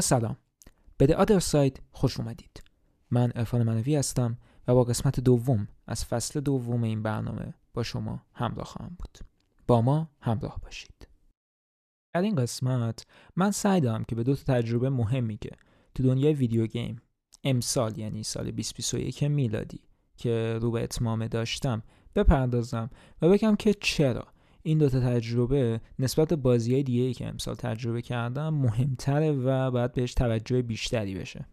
سلام. به The Other Side خوش اومدید. من ارفان منوی هستم و با قسمت دوم از فصل دوم این برنامه با شما همراه خواهم بود. با ما همراه باشید. در این قسمت من سعی دارم که به دو تا تجربه مهمی که تو دنیای ویدیو گیم امسال یعنی سال 2021 میلادی که رو به اتمام داشتم بپردازم و بگم که چرا این دوتا تجربه نسبت به بازی های دیگه ای که امسال تجربه کردم مهمتره و باید بهش توجه بیشتری بشه.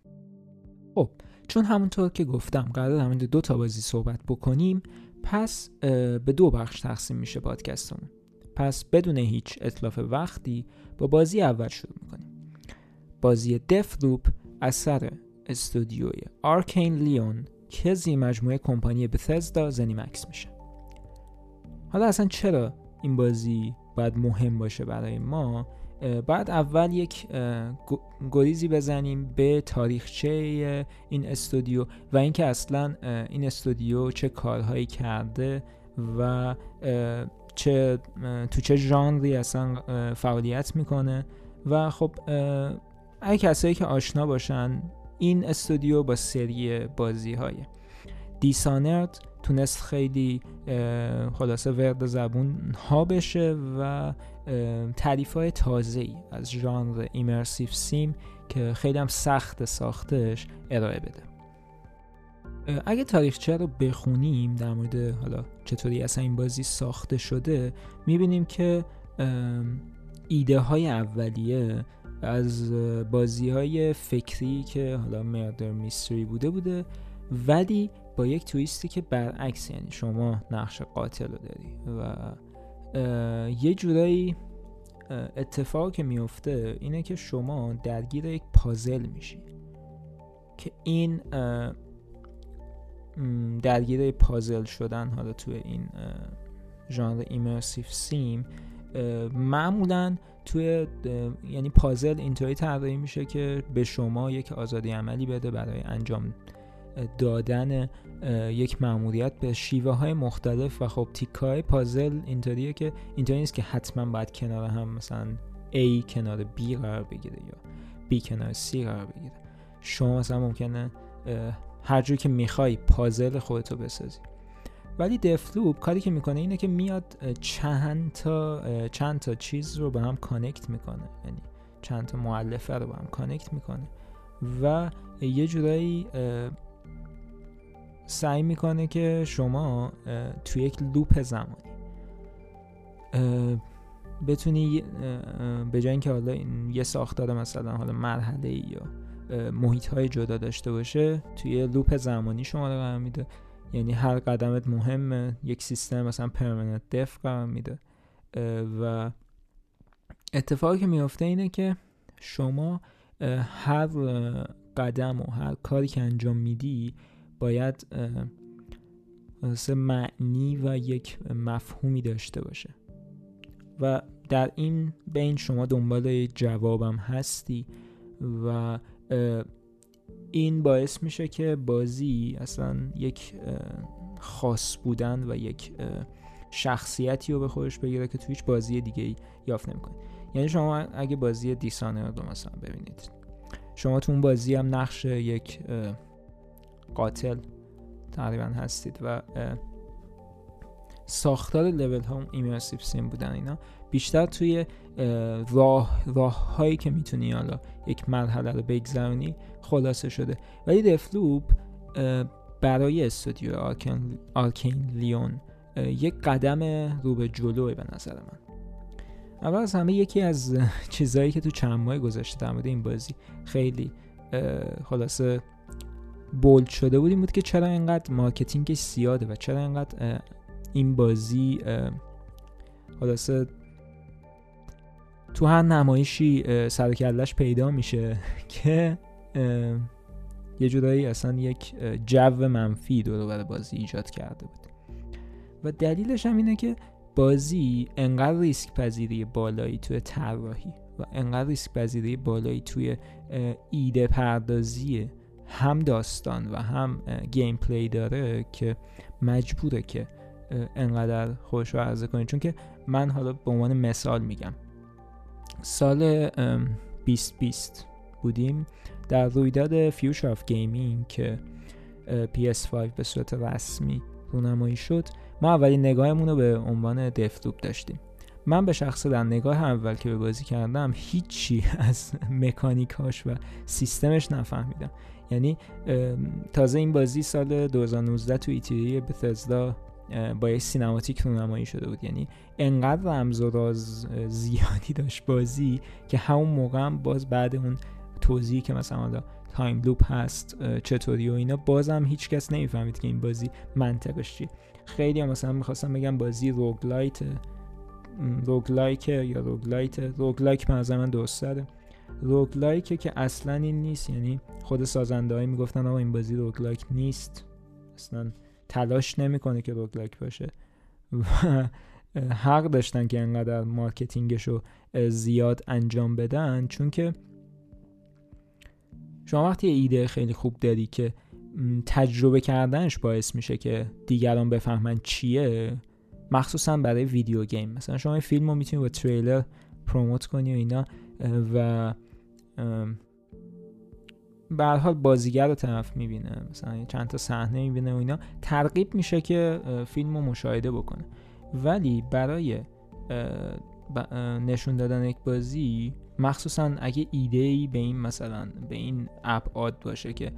خب چون همونطور که گفتم قرار همین دو تا بازی صحبت بکنیم پس به دو بخش تقسیم میشه پادکستمون. پس بدون هیچ اطلاف وقتی با بازی اول شروع می‌کنیم. بازی دف لوپ اثر استودیوی آرکین لیون که زی مجموعه کمپانی بثزدا زنیمکس میشه. حالا اصلا چرا این بازی باید مهم باشه برای ما. بعد اول یک گریزی بزنیم به تاریخچه این استودیو و اینکه اصلا این استودیو چه کارهایی کرده و چه تو چه ژانری اصلا فعالیت می‌کنه. و خب اگه کسایی که آشنا باشن این استودیو با سری بازی های دیسانرد تونست خیلی خلاصه ورد زبون ها بشه و تعریف های تازه ای از ژانر ایمرسیف سیم که خیلی هم سخت ساختش ارائه بده. اگه تاریخچه رو بخونیم در مورد حالا چطوری اصلا این بازی ساخته شده می‌بینیم که ایده های اولیه از بازی های فکری که حالا مردر میستری بوده بوده ولی با یک تویستی که برعکس یعنی شما نقش قاتل رو داری و یه جورایی اتفاق که میفته اینه که شما درگیر یک پازل میشی که این درگیر پازل شدن حالا توی این ژانر ایمرسیف سیم معمولا توی یعنی پازل اینطوری طراحی میشه که به شما یک آزادی عملی بده برای انجام دادن یک ماموریت به شیوه های مختلف و خب تیکای پازل اینطوریه که اینطوری نیست که حتما باید کنار هم مثلا A کنار B قرار بگیره یا B کنار C قرار بگیره. شما مثلا ممکنه هر جور که می‌خوای پازل خودتو بسازی. ولی Deathloop کاری که می‌کنه اینه که میاد چند تا چند تا چیز رو به هم connect می‌کنه. یعنی چند تا مولفه رو به هم connect می‌کنه و یه جورایی سعی می‌کنه که شما توی یک لوپ زمانی بتونی به جای اینکه حالا یه ساختار مثلا حالا مرحله یا محیط های جدا داشته باشه توی لوپ زمانی شما رو قرار میده. یعنی هر قدمت مهمه یک سیستم مثلا پرمننت دف قرار میده. و اتفاقی که میافته اینه که شما هر قدم و هر کاری که انجام میدی باید معنی و یک مفهومی داشته باشه. و در این بین شما دنبال جوابم هستی و این باعث میشه که بازی اصلا یک خاص بودن و یک شخصیتی رو به خودش بگیره که تو هیچ بازی دیگه یافت نمی‌کنه. یعنی شما اگه بازی دیسانر رو مثلا ببینید شما تو اون بازی هم نقش یک قاتل تقریبا هستید و ساختار لول ها ایمرسیو سیم بودن اینا بیشتر توی راه راه هایی که می‌تونی حالا یک مرحله رو بگذرونی خلاصه شده. ولی دفلوپ برای استودیو Arkane, Arkane Lyon یک قدم رو به جلوه به نظر من. اول از همه یکی از چیزهایی که تو چند ماه گذشته در این بازی خیلی خلاصه bold شده بود این بود که چرا اینقدر marketing ش زیاده و چرا اینقدر این بازی خلاصه تو هر نمایشی سر و کلش پیدا میشه که یه جورایی اصلا یک جو منفی دور بازی ایجاد کرده بود. و دلیلش هم اینه که بازی انقدر ریسک پذیری بالایی توی طراحی و انقدر ریسک پذیری بالایی توی ایده پردازی هم داستان و هم gameplay داره که مجبوره که انقدر خودش رو عرضه کنه چون که من حالا به عنوان مثال میگم. سال 2020 بودیم در رویداد Future of Gaming که PS5 به صورت رسمی رونمایی شد ما اولین نگاهمون رو به عنوان Deathloop داشتیم. من به شخصه در نگاه اول که به بازی کردم هیچی از مکانیکاش و سیستمش نفهمیدم. یعنی تازه این بازی سال 2019 تو E3 ی Bethesda با یک cinematic رونمایی شده بود. یعنی انقدر رمز و راز زیادی داشت بازی که همون موقع هم باز بعد اون توضیحی که مثلا حالا time loop هست چطوری و اینا بازم هیچکس نمی‌فهمید که این بازی منطقش چیه. خیلی هم مثلا می‌خواستم بگم بازی roguelite roguelike یا roguelite roguelike به من درست داره roguelike که اصلا این نیست. یعنی خود سازنده هایی می‌گفتن آقا این بازی roguelike نیست. اصلا تلاش نمی‌کنه که roguelike باشه. و حق داشتن که انقدر marketing ش رو زیاد انجام بدن. چون که شما وقتی ایده خیلی خوب داری که تجربه کردنش باعث میشه که دیگران بفهمن چیه مخصوصا برای video game. مثلا شما این فیلم رو می‌تونی با تریلر promote کنی و اینا و به حال بازیگر رو طرف می‌بینه مثلا چند تا صحنه می‌بینه و اینا. ترغیب میشه که فیلم رو مشاهده بکنه. ولی برای نشون دادن یک بازی مخصوصا اگه ایده ای به این مثلا به این ابعاد باشه که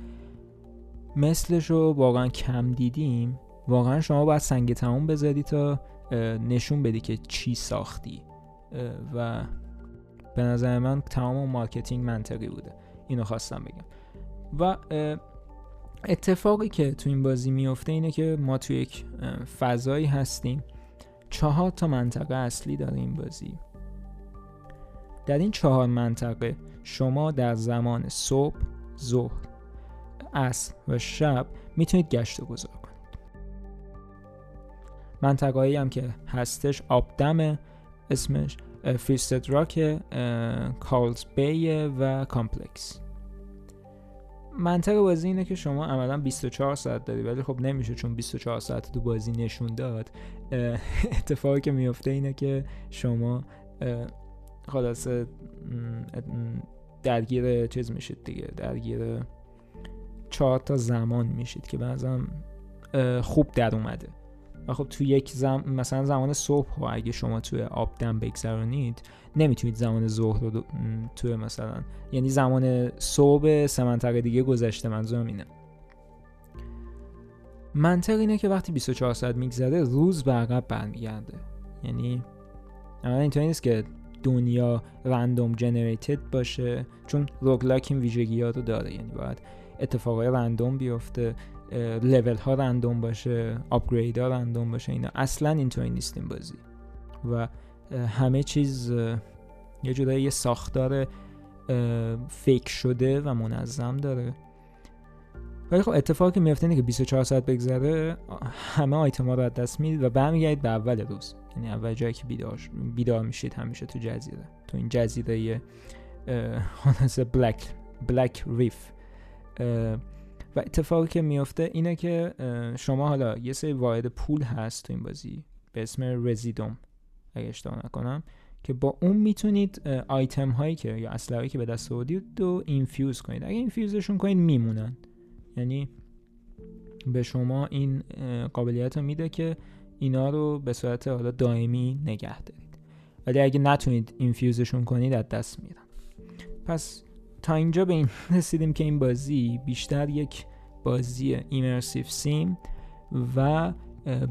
مثلش رو واقعا کم دیدیم واقعا شما باید سنگ تموم بذاری تا نشون بدی که چی ساختی. و به نظر من تمام marketing منطقی بوده. اینو خواستم بگم. و اتفاقی که تو این بازی میفته اینه که ما تو یک فضایی هستیم. چهار تا منطقه اصلی داره این بازی. در این چهار منطقه شما در زمان صبح، ظهر، عصر و شب می‌تونید گشت و گذار کنید. منطقه هم که هستش Updaam اسمش Fristad Rock Karl's Bay و Complex منطقه بازی اینه که شما عملا 24 ساعت داری ولی خب نمیشه چون 24 ساعت تو بازی نشون داد. اتفاقی که میفته اینه که شما خلاصه درگیر چیز میشید دیگه درگیر چهار تا زمان میشید که بعضم خوب در اومده. و خب تو یک زم... مثلا زمان صبح و اگه شما توی آب دم بگذرانید نمی‌تونید زمان ظهر رو توی مثلا یعنی زمان صبح سه منطقه دیگه گذشته منظورم اینه. منطق اینه که وقتی 24 ساعت میگذره روز به عقب برمیگرده. یعنی اینطوری نیست که دنیا رندوم جنریتد باشه چون روگلاک این ویژگی ها رو داره. یعنی باید اتفاقای رندوم بیفته. لول ها رندوم باشه آپگرید ها رندوم باشه اینا اصلا اینطوری نیست این بازی. و همه چیز یه جورایی یه ساختار فیک شده و منظم داره. ولی خب اتفاقی میفته اینه که 24 ساعت بگذره همه آیتم رو از دست می‌دید و برمیگردید به اول روز. یعنی اول جایی که بیدار بیدار میشید همیشه تو جزیره. تو این جزیره خلاصه Black Blackreef و اتفاقی که میفته اینه که شما حالا یه سری واحد پول هست تو این بازی به اسم Residuum اگه اشتباه نکنم که با اون می‌تونید آیتم هایی که یا اسلحه‌ای که به دست آوردید رو infuse کنید. اگه infuse شون کنید میمونن. یعنی به شما این قابلیت رو میده که اینا رو به صورت حالا دائمی نگه دارید. ولی اگه نتونید infuse شون کنید از دست میرن. پس تا اینجا به این رسیدیم که این بازی بیشتر یک بازی immersive sim و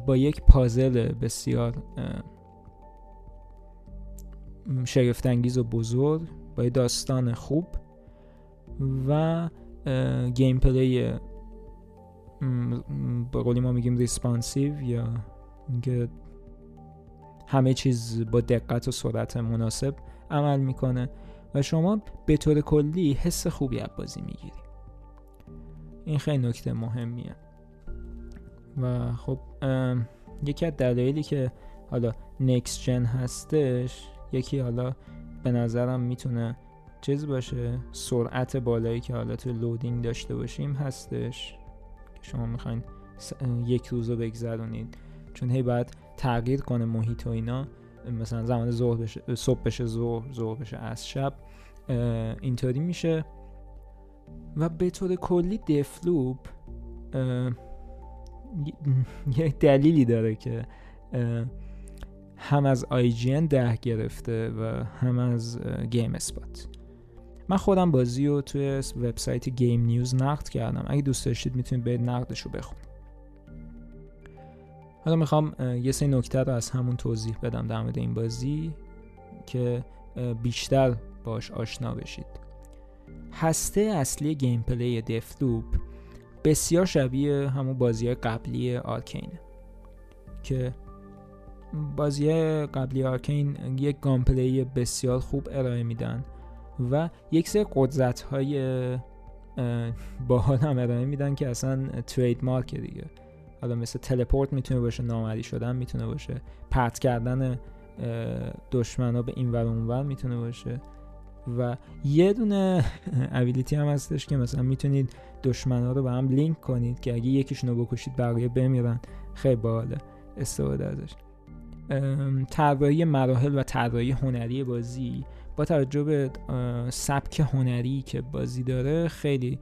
با یک پازل بسیار شگفتانگیز و بزرگ با داستان خوب و gameplay به قولی ما میگیم responsive یا اینکه همه چیز با دقت و سرعت مناسب عمل می‌کنه. و شما به طور کلی حس خوبی از بازی می‌گیری. این خیلی نکته مهمیه. و خب یکی از دلایلی که حالا نکس جن هستش یکی حالا به نظرم می‌تونه چیز باشه سرعت بالایی که حالا تو لودینگ داشته باشیم هستش. که شما می‌خواین یک روز رو بگذرونید. چون هی باید تغییر کنه محیط و اینا. مثلا زمان ظهر بشه صبح بشه ظهر ظهر بشه از شب اینطوری میشه. و به طور کلی دفلوپ یک دلیلی داره که هم از IGN ده گرفته و هم از گیم اسپات من خودم بازی رو توی وبسایت گیم نیوز نقد کردم. اگه دوست داشتید می‌تونید برید نقدش رو بخونید. حالا می‌خوام یه سری نکته رو از همون توضیح بدم در مورد این بازی که بیشتر باش آشنا بشید. هسته اصلی gameplay Deathloop بسیار شبیه همون بازی قبلی Arkane ه که بازی قبلی Arkane یک gameplay بسیار خوب ارائه میدن و یک سری قدرت های باحال هم ارائه میدن که اصلا trademark دیگه. حالا مثل teleport می‌تونه باشه نامرئی شدن می‌تونه باشه. پرت کردن دشمن ها به این ور اونور می‌تونه باشه. و یه دونه ability هم هستش که مثلا می‌تونید دشمن ها رو به هم لینک کنید که اگه یکیشون رو بکشید بقیه بمیرن. خیلی باحاله استفاده ازش. طراحی مراحل و طراحی هنری بازی. با توجه به سبک هنری که بازی داره خیلی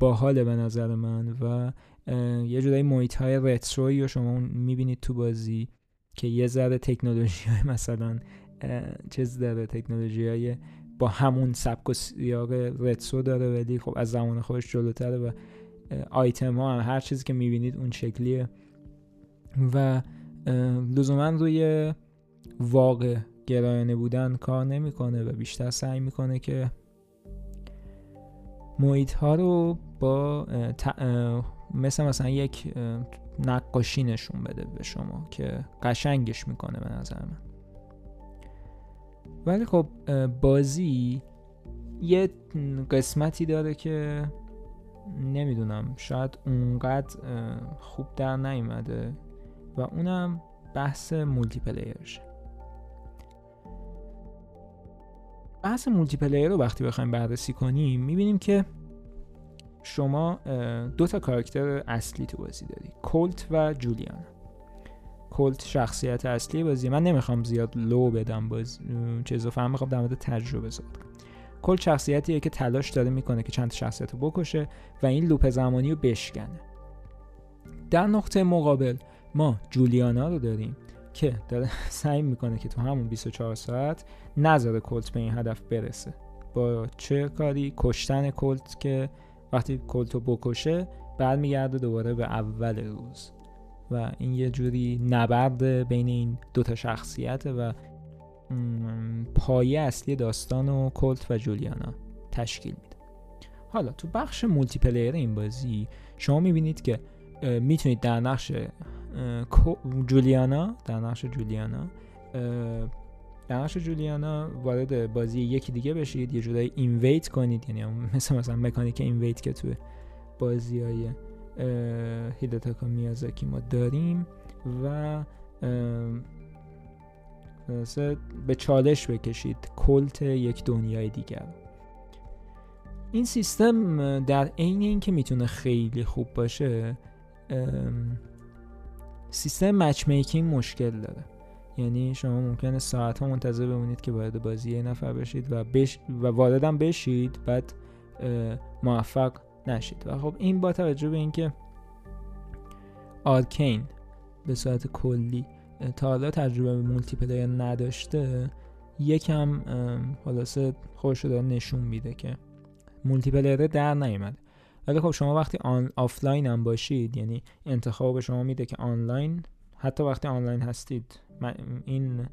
باحاله به نظر من و یه جورایی محیط های رتروی رو شما می‌بینید تو بازی که یه ذره تکنولوژی های مثلا چیز داره تکنولوژی های با همون سبک و سیاق رترو داره ولی خب از زمان خودش جلوتره و آیتم ها هم هر چیزی که می‌بینید اون شکلیه. و لزوما روی واقع گرایانه بودن کار نمی‌کنه و بیشتر سعی می‌کنه که محیط ها رو با مثل مثلا یک نقاشی نشون بده به شما که قشنگش می‌کنه به نظر من. ولی خب بازی یه قسمتی داره که نمی‌دونم شاید اونقدر خوب در نیومده و اونم بحث multiplayer شه بحث multiplayer رو وقتی بخوایم بررسی کنیم می‌بینیم که شما دو تا کاراکتر اصلی تو بازی داری Colt و Julianna. Colt شخصیت اصلی بازی من نمی‌خوام زیاد لو بدم باز چیزو فهم می‌خوام در مورد تجربه صحبت کنم. شخصیتیه که تلاش داره می‌کنه که چند شخصیت رو بکشه و این لوپ زمانی رو بشکنه. در نقطه مقابل ما جولیانا رو داریم که داره سعی می‌کنه که تو همون 24 ساعت نذاره کلت به این هدف برسه. با چه کاری؟ کشتن کلت که وقتی کلت رو بکشه برمیگرده دوباره به اول روز. و این یه جوری نبرد بین این دوتا شخصیت و پایه اصلی داستان و Colt و Julianna تشکیل میده. حالا تو بخش multiplayer این بازی شما می‌بینید که می‌تونید در نقش Julianna در نقش Julianna در نقش Julianna وارد بازی یکی دیگه بشید یه جورایی invade کنید یعنی مثل مثلا مکانیک invade که تو بازی های هیدتاکا میازاکی ما داریم و به چالش بکشید. کلت یک دنیای دیگر. این سیستم در عین اینکه می‌تونه خیلی خوب باشه سیستم مچ میکینگ مشکل داره. یعنی شما ممکنه ساعت ها منتظر بمونید که وارد بازی یه نفر بشید و, بش و واردم بشید بعد موفق نشید. و خب این با توجه به اینکه Arkane به صورت کلی تا حالا تجربه multiplayer نداشته یکم خلاصه خودش رو نشون میده که multiplayer در نیومده. ولی خب شما وقتی آن آفلاین هم باشید یعنی انتخاب شما میده که آنلاین حتی وقتی آنلاین هستید این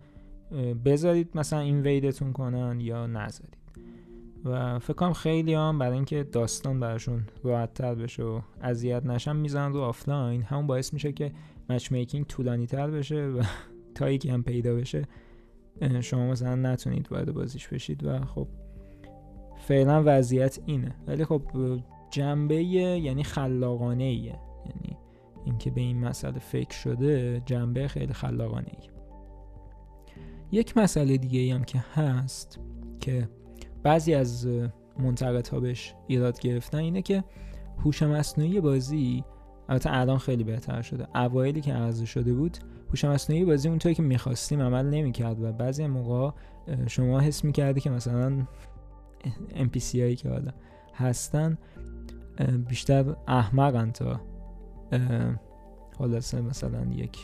بذارید مثلا invade تون کنن یا نذارید. و فکر کنم خیلی هم برای اینکه داستان براشون راحت تر بشه و اذیت نشن می‌زنن رو آفلاین. همون باعث میشه که matchmaking طولانی تر بشه و تا یکی هم پیدا بشه شما مثلا نتونید وارد بازیش بشید. و خب فعلا وضعیت اینه. ولی خب جنبه یعنی خلاقانه ایه یعنی اینکه به این مسئله فکر شده جنبه خیلی خلاقانه ایه. یک مسئله دیگه ای هم که هست که بعضی از منتقدها بهش ایراد گرفتن اینه که هوش مصنوعی بازی البته الان خیلی بهتر شده اوایلی که عرضه شده بود هوش مصنوعی بازی اونطوری که می‌خواستیم عمل نمی‌کرد و بعضی موقع شما حس می‌کردی که مثلا NPC هایی که حالا هستن بیشتر احمقن تا خلاصه مثلا یک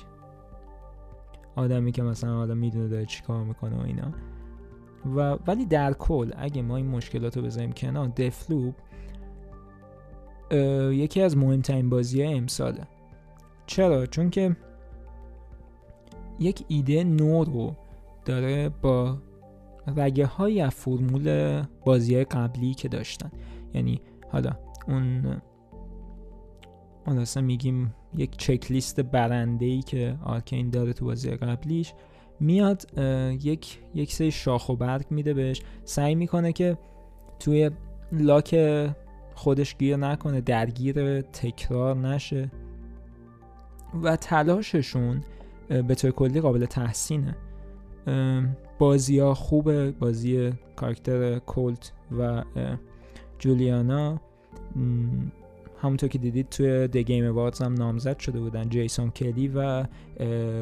آدمی که مثلا حالا می‌دونه داره چی کار می‌کنه و اینا. و ولی در کل اگه ما این مشکلات رو بذاریم کنار دفلوب یکی از مهمترین بازی های امساله. چرا؟ چون که یک ایده نو رو داره با رگه های فرمول بازی قبلی که داشتن. یعنی حالا اون حالا میگیم یک چک لیست برنده ای که آرکین داره تو بازی قبلیش میاد یک یک سری شاخ و برگ میده بهش. سعی می‌کنه که توی لاک خودش گیر نکنه درگیر تکرار نشه و تلاششون به طور کلی قابل تحسینه. بازی ها خوبه بازی کارکتر کولت و جولیانا. همونطور که دیدید توی د گیم هم نامزد شده بودن جیسون کلی و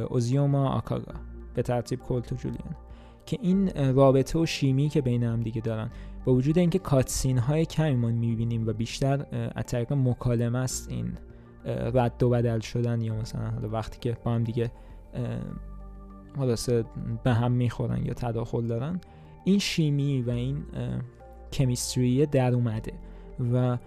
اوزیوما آکاگا به ترتیب کولت و جولیانا که این رابطه و شیمی که بین هم دیگه دارن. با وجود اینکه کاتسین های کمی ما می‌بینیم و بیشتر از طریق مکالمه است این رد و بدل شدن یا مثلا حالا وقتی که با هم دیگه حالاسه به هم می‌خورن یا تداخل دارن این شیمی و این کمیستری در اومده و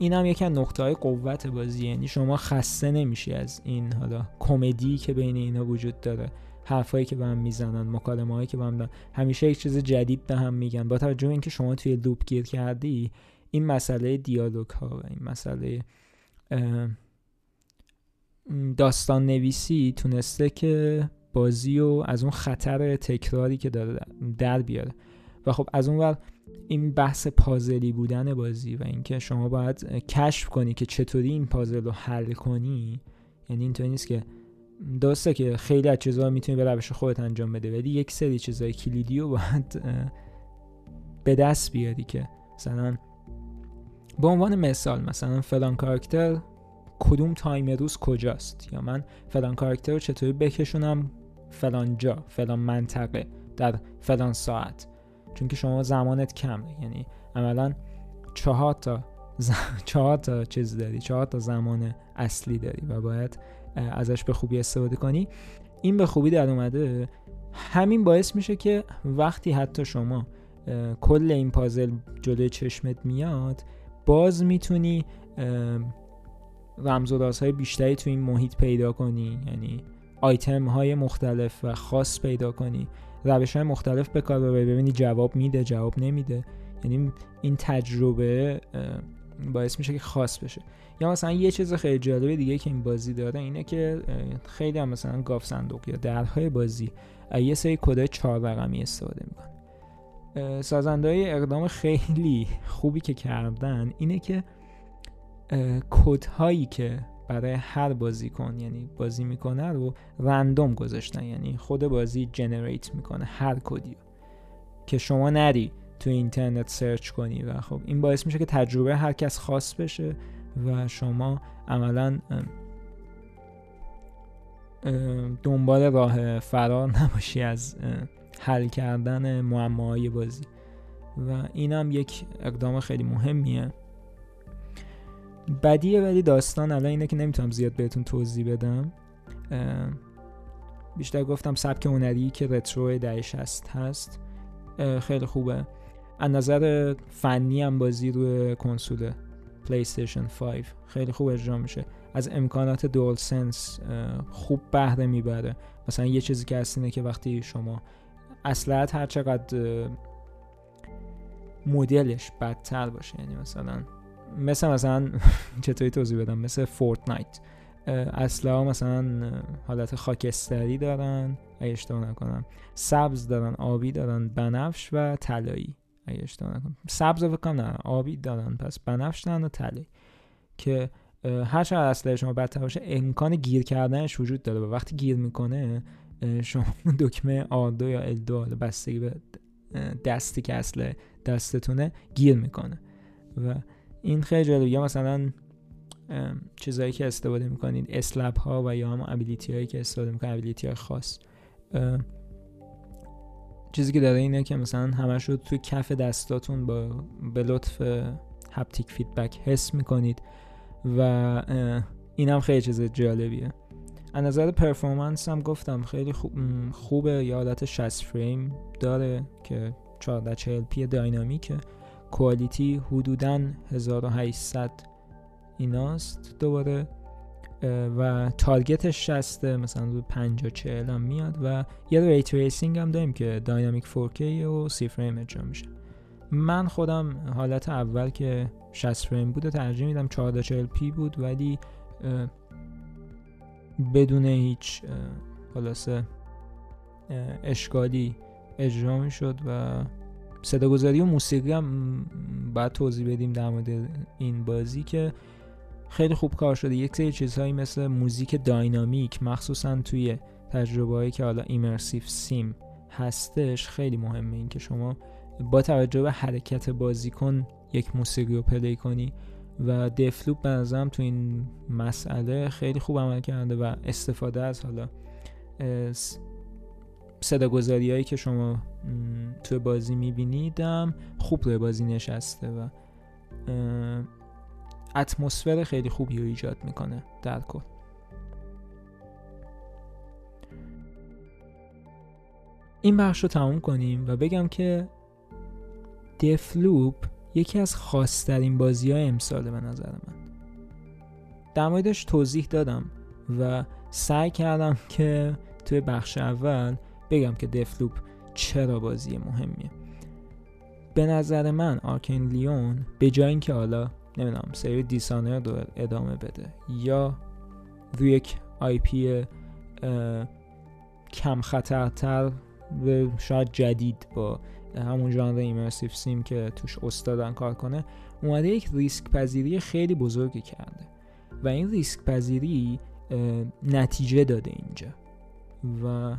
این هم یکی از نقطه های قوت بازی یعنی شما خسته نمیشی از این حالا کمدی که بین اینا وجود داره. حرفایی که به هم می‌زنن مکالمه هایی که به هم دارن. همیشه یک چیز جدید به هم میگن. با توجه به اینکه شما توی لوپ گیر کردی این مسئله دیالوگ ها و این مسئله داستان نویسی تونسته که بازی و از اون خطر تکراری که داره در بیاره. و خب از اون ور این بحث پازلی بودن بازی و اینکه شما باید کشف کنی که چطوری این پازل رو حل کنی یعنی اینطوری نیست که درسته که خیلی از چیزها می‌تونی به روش خودت انجام بده ولی یک سری چیزهای کلیدی رو باید به دست بیاری که مثلا به عنوان مثال مثلا فلان کاراکتر کدوم تایم روز کجاست؟ یا من فلان کاراکتر رو چطوری بکشونم فلان جا فلان منطقه در فلان ساعت؟ چون که شما زمانت کمه. یعنی عملا چهار تا چهار تا چیز داری چهار تا زمان اصلی داری و باید ازش به خوبی استفاده کنی. این به خوبی در اومده. همین باعث میشه که وقتی حتی شما کل این پازل جلوی چشمت میاد باز می‌تونی رمز و رازهای بیشتری تو این محیط پیدا کنی. یعنی آیتم های مختلف و خاص پیدا کنی. روش های مختلف به کار ببری. ببینی جواب میده جواب نمیده. یعنی این تجربه باعث میشه که خاص بشه. یا مثلا یه چیز خیلی جالب دیگه که این بازی داره اینه که خیلی هم مثلا گاف صندوق یا درهای بازی یه سری کدای چهار رقمی استفاده می‌کنه سازنده اقدام خیلی خوبی که کردن اینه که کد که برای هر بازیکن یعنی بازی می‌کنه رو random گذاشتن یعنی خود بازی generate می‌کنه هر کدی که شما نری تو اینترنت search کنی و خب این باعث میشه که تجربه هر کس خاص بشه و شما عملا دنبال راه فرار نباشی از حل کردن معماهای بازی. و اینم یک اقدام خیلی مهمیه. بدیه ولی داستان الان اینه که نمی‌تونم زیاد بهتون توضیح بدم. بیشتر گفتم سبک هنری که رترو دهش هست. هست خیلی خوبه. از نظر فنی هم بازی روی کنسول پلی 5 خیلی خوب اجرا میشه. از امکانات دول سنس خوب بهره می‌بره. مثلا یه چیزی که هست اینه که وقتی شما اصلا هر چقدر مدلش بدتر باشه. یعنی مثلا مثل مثلا چطوری توضیح بدم؟ مثل فورتنایت. اصلا مثلا حالت خاکستری دارن اگه اشتباه نکنم. سبز دارن آبی دارن بنفش و طلایی. اگه اشتباه نکنم. سبز و نه آبی دارن. پس بنفش دارن و طلایی. که هر چقدر اصلا شما بدتر باشه امکان گیر کردنش وجود داره. و وقتی گیر می‌کنه شما دکمه آدو یا الدو بستگی به دستی که اصل دستتونه گیر می‌کنه. و این خیلی جالب یا مثلا چیزهایی که استفاده می‌کنید اسلب ها و یا هم ابیلیتی هایی که استفاده می‌کنید ابیلیتی های خاص چیزی که داره اینه که مثلا همش رو توی کف دستاتون با به لطف haptic feedback حس می‌کنید و این هم خیلی چیز جالبیه. از نظر performance هم گفتم خیلی خوب خوبه. یه حالت 60 فریم داره که 1440 p dynamic ه. quality حدودا 1800 ایناست دوباره و target ش 60 مثلا رو 50 40 هم میاد و یه ray tracing هم داریم که dynamic 4K و سی فریم اجرا میشه. من خودم حالت اول که 60 فریم بوده ترجیح میدم 1440 پی بود ولی بدون هیچ خلاصه اشکالی اجرا می شد و صداگذاری و موسیقی هم بعد توضیح بدیم در مورد این بازی که خیلی خوب کار شده. یک سری چیزهایی مثل موزیک داینامیک مخصوصا توی تجربه هایی که حالا ایمرسیف سیم هستش خیلی مهمه این که شما با توجه به حرکت بازیکن یک موسیقی رو پلی کنی و دفلوپ به نظرم تو این مسئله خیلی خوب عمل کرده و استفاده از حالا صداگذاری هایی که شما توی بازی میبینیدم خوب روی بازی نشسته و اتمسفر خیلی خوبی رو ایجاد می‌کنه در کل. این بخش رو تموم کنیم و بگم که دفلوپ یکی از خاصترین بازی های امساله به نظر من. در موردش توضیح دادم و سعی کردم که توی بخش اول بگم که دفلوپ چرا بازی مهمیه. به نظر من آرکین لیون به جای اینکه حالا نمی‌دونم سری دیسانر رو ادامه بده یا روی یک IP کم خطرتر و شاید جدید با همون ژانر immersive sim که توش استادن کار کنه اومده یک ریسک پذیری خیلی بزرگی کرده و این ریسک پذیری نتیجه داده اینجا و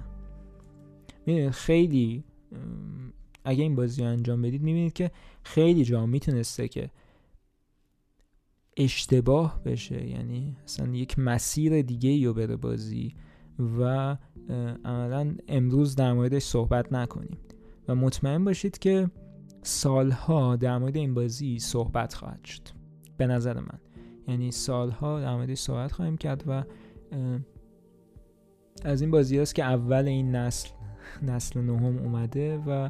می‌دونید خیلی اگه این بازی رو انجام بدید می‌بینید که خیلی جا می‌تونسته که اشتباه بشه. یعنی اصلا یک مسیر دیگه رو بره بازی و عملا امروز در موردش صحبت نکنیم. و مطمئن باشید که سالها در مورد این بازی صحبت خواهد شد. به نظر من. یعنی سالها در موردش صحبت خواهیم کرد و از این بازی هست که اول این نسل نسل نهم اومده و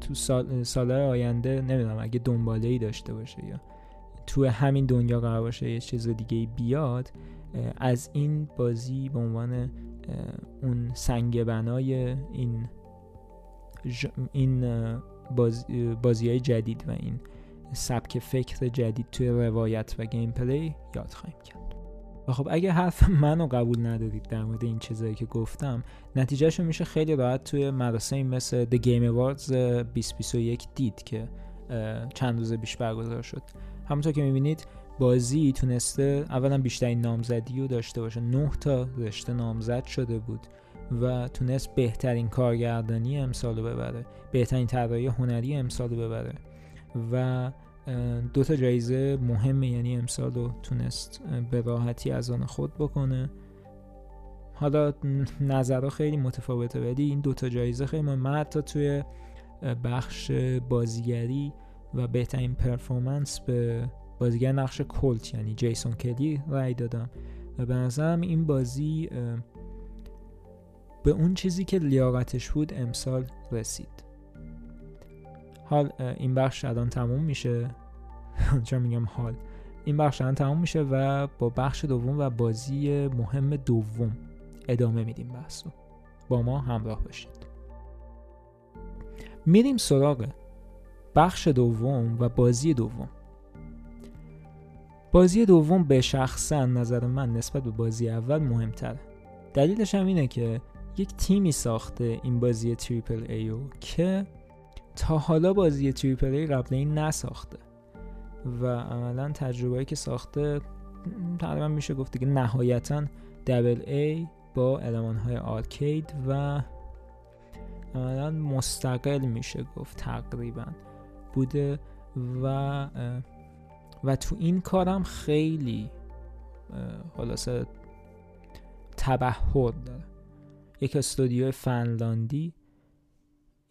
تو سال سالهای آینده نمی‌دونم اگه دنباله ای داشته باشه یا تو همین دنیا قرار باشه یه چیز دیگه بیاد از این بازی به عنوان اون سنگ بنای این این بازی های جدید و این سبک فکر جدید توی روایت و گیم پلی یاد خواهیم کرد. خب اگه حرف منو قبول ندارید در مورد این چیزایی که گفتم نتیجهشو میشه خیلی راحت توی مراسمی مثل The Game Awards 2021 دید که چند روز بیش برگزار شد. همونطور که می‌بینید بازی تونسته اولا بیشترین نامزدی رو داشته باشه. 9 تا رشته نامزد شده بود و تونست بهترین کارگردانی امسال رو ببره. بهترین طراحی هنری امسال رو ببره. و دو تا جایزه مهمه یعنی امسال رو تونست به راحتی از آن خود بکنه. حالا نظرها خیلی متفاوته ولی این دوتا جایزه خیلی مهمه. من حتی توی بخش بازیگری و بهترین پرفورمنس به بازیگر نقش کلت یعنی جیسون کلی رای دادم. و به نظرم این بازی به اون چیزی که لیاقتش بود امسال رسید. حال این بخش الان تموم میشه. چرا میگم حال؟ این بخش الان تموم میشه و با بخش دوم و بازی مهم دوم ادامه میدیم بحث رو. با ما همراه باشید. میریم سراغ بخش دوم و بازی دوم. بازی دوم به شخصا نظر من نسبت به بازی اول مهمتره. دلیلش هم اینه که یک تیمی ساخته این بازی triple A ئه که تا حالا بازی triple A قبل از این نساخته و عملا تجربه که ساخته تقریبا میشه گفت که نهایتا دبل ای با علمان های آرکید و عملا مستقل میشه گفت تقریبا بوده و و تو این کارم خیلی خلاصه تبهر داره. یک استودیو فنلاندی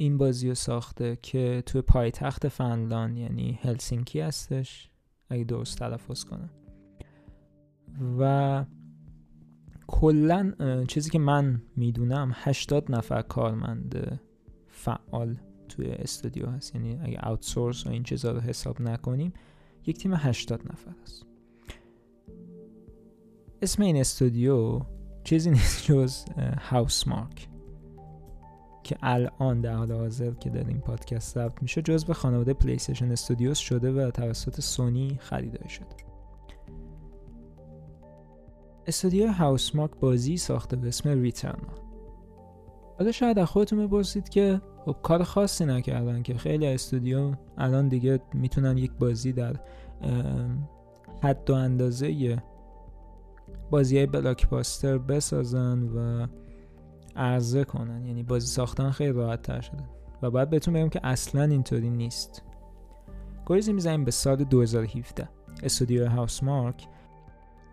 این بازی رو ساخته که توی پایتخت فنلان یعنی هلسینکی هستش اگه درست تلفظ کنم. و کلا چیزی که من می‌دونم 80 نفر کارمند فعال توی استودیو هست. یعنی اگه outsource و این چیزا رو حساب نکنیم یک تیم 80 نفره است اسم این استودیو چیزی نیست جز Housemarque که الان در حال حاضر که این پادکست ضبط میشه به خانواده PlayStation Studios شده و توسط سونی خریداری شده. استودیو هاوس مارک بازی ساخته به اسم ریترنال حالا شاید از خودتون بپرسید که خب کار خاصی نکردن که خیلی استودیو الان دیگه می‌تونن یک بازی در حد و اندازه بازی های بلاکباستر بسازن و عرضه کنن. یعنی بازی ساختن خیلی راحت تر شده. و باید بهتون بگم که اصلا اینطوری نیست. گریزی می‌زنیم به سال 2017 استودیو Housemarque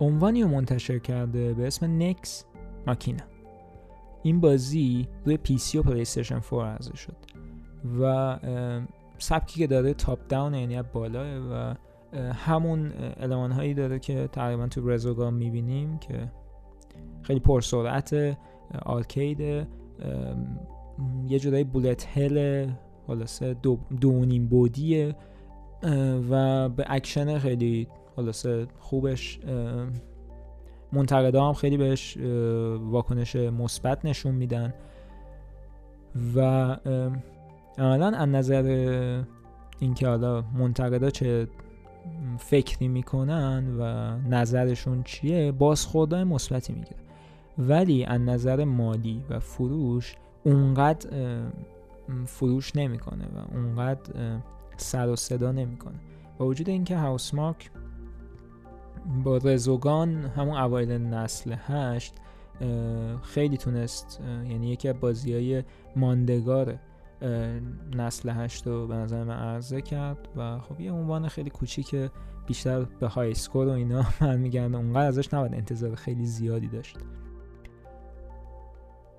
عنوانی رو منتشر کرده به اسم Nex Machina. این بازی روی PC و PlayStation 4 عرضه شد. و سبکی که داره top-down یعنی بالائه و همون المان هایی داره که تقریبا تو Resogun می‌بینیم که خیلی پرسرعت arcade یه جورایی bullet hell خلاصه دو, دو نیم بودیه و به اکشن خیلی خلاصه خوبش منتقدا هم خیلی بهش واکنش مثبت نشون میدن. و عملا از نظر اینکه حالا منتقدا چه فکری می‌کنن و نظرشون چیه بازخوردهای مثبتی می‌گیره ولی از نظر مالی و فروش اونقدر فروش نمی‌کنه و اونقدر سر و صدا نمی‌کنه. با وجود اینکه هاوس مارک با رزوگان همون اوایل نسل هشت خیلی تونست یعنی یکی از بازی های ماندگار نسل هشت رو به نظر من عرضه کرد و خب یه عنوان خیلی کوچیک بیشتر به های سکور و اینا من میگن اونقدر ازش نباید انتظار خیلی زیادی داشت.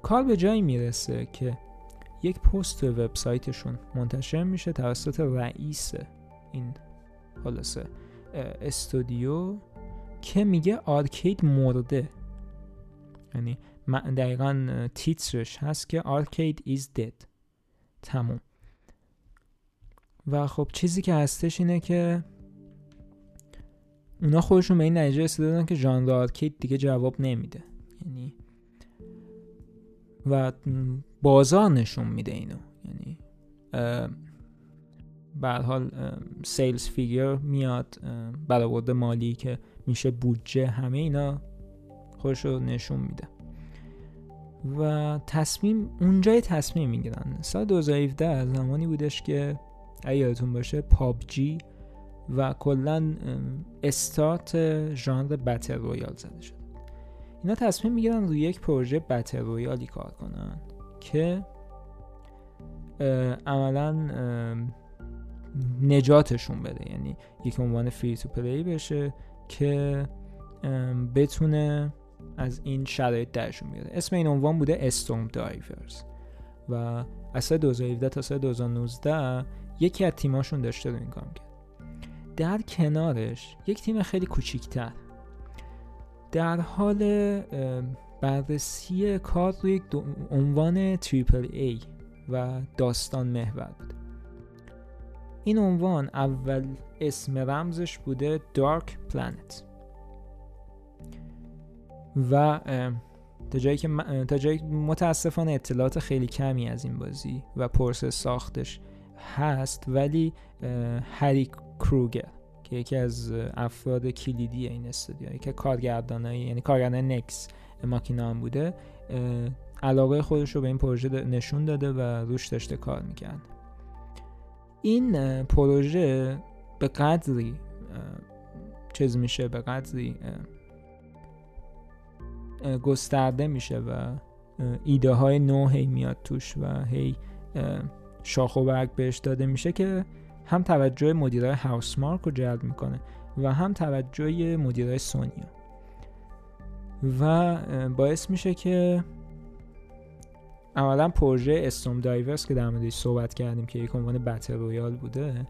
کار به جایی می‌رسه که یک پست وبسایتشون منتشر میشه توسط رئیس این خلاصه استودیو که میگه arcade مرده. یعنی دقیقا تیترش هست که Arcade is dead. تموم. و خب چیزی که هستش اینه که اونا خودشون به این نتیجه رسیدن که ژانر arcade دیگه جواب نمیده. یعنی و بازار نشون میده اینو. یعنی به حال سیلز فیگر میاد برآورد مالی که میشه بودجه همه اینا خودش رو نشون میده. و تصمیم اونجای تصمیم می‌گیرن. سال 2017 زمانی بودش که اگه یادتون باشه پابجی و کلا استارت ژانر battle royale زده شد. اینا تصمیم می‌گیرن روی یک پروژه battle royale ی کار کنن که عملا نجاتشون بده. یعنی یک عنوان free-to-play بشه که بتونه از این شرایط درشون بیاره. اسم این عنوان بوده Stormdivers و از سال 2017 تا سال 2019 یکی از تیماشون داشته رو این کرد در کنارش یک تیم خیلی کوچیکتر در حال بررسی کار روی یک عنوان تریپل ای و داستان محور بود. این عنوان اول اسم رمزش بوده دارک پلنت و تا جایی که تا جایی متاسفانه اطلاعات خیلی کمی از این بازی و پرس ساختش هست ولی هری کروگر که یکی از افراد کلیدی این استودیو یکی کارگردانای یعنی کارگردان نکس ماکینا هم بوده علاقه خودش رو به این پروژه نشون داده و روش داشته کار می‌کرد. این پروژه به قدری چیز میشه به قدری گسترده میشه و ایده های نو هی میاد توش و هی شاخ و برگ بهش داده میشه که هم توجه مدیرای Housemarque رو جلب می‌کنه و هم توجه مدیرای سونی رو. و باعث میشه که عملا پروژه Stormdivers که در موردش صحبت کردیم که یک عنوان battle royale بوده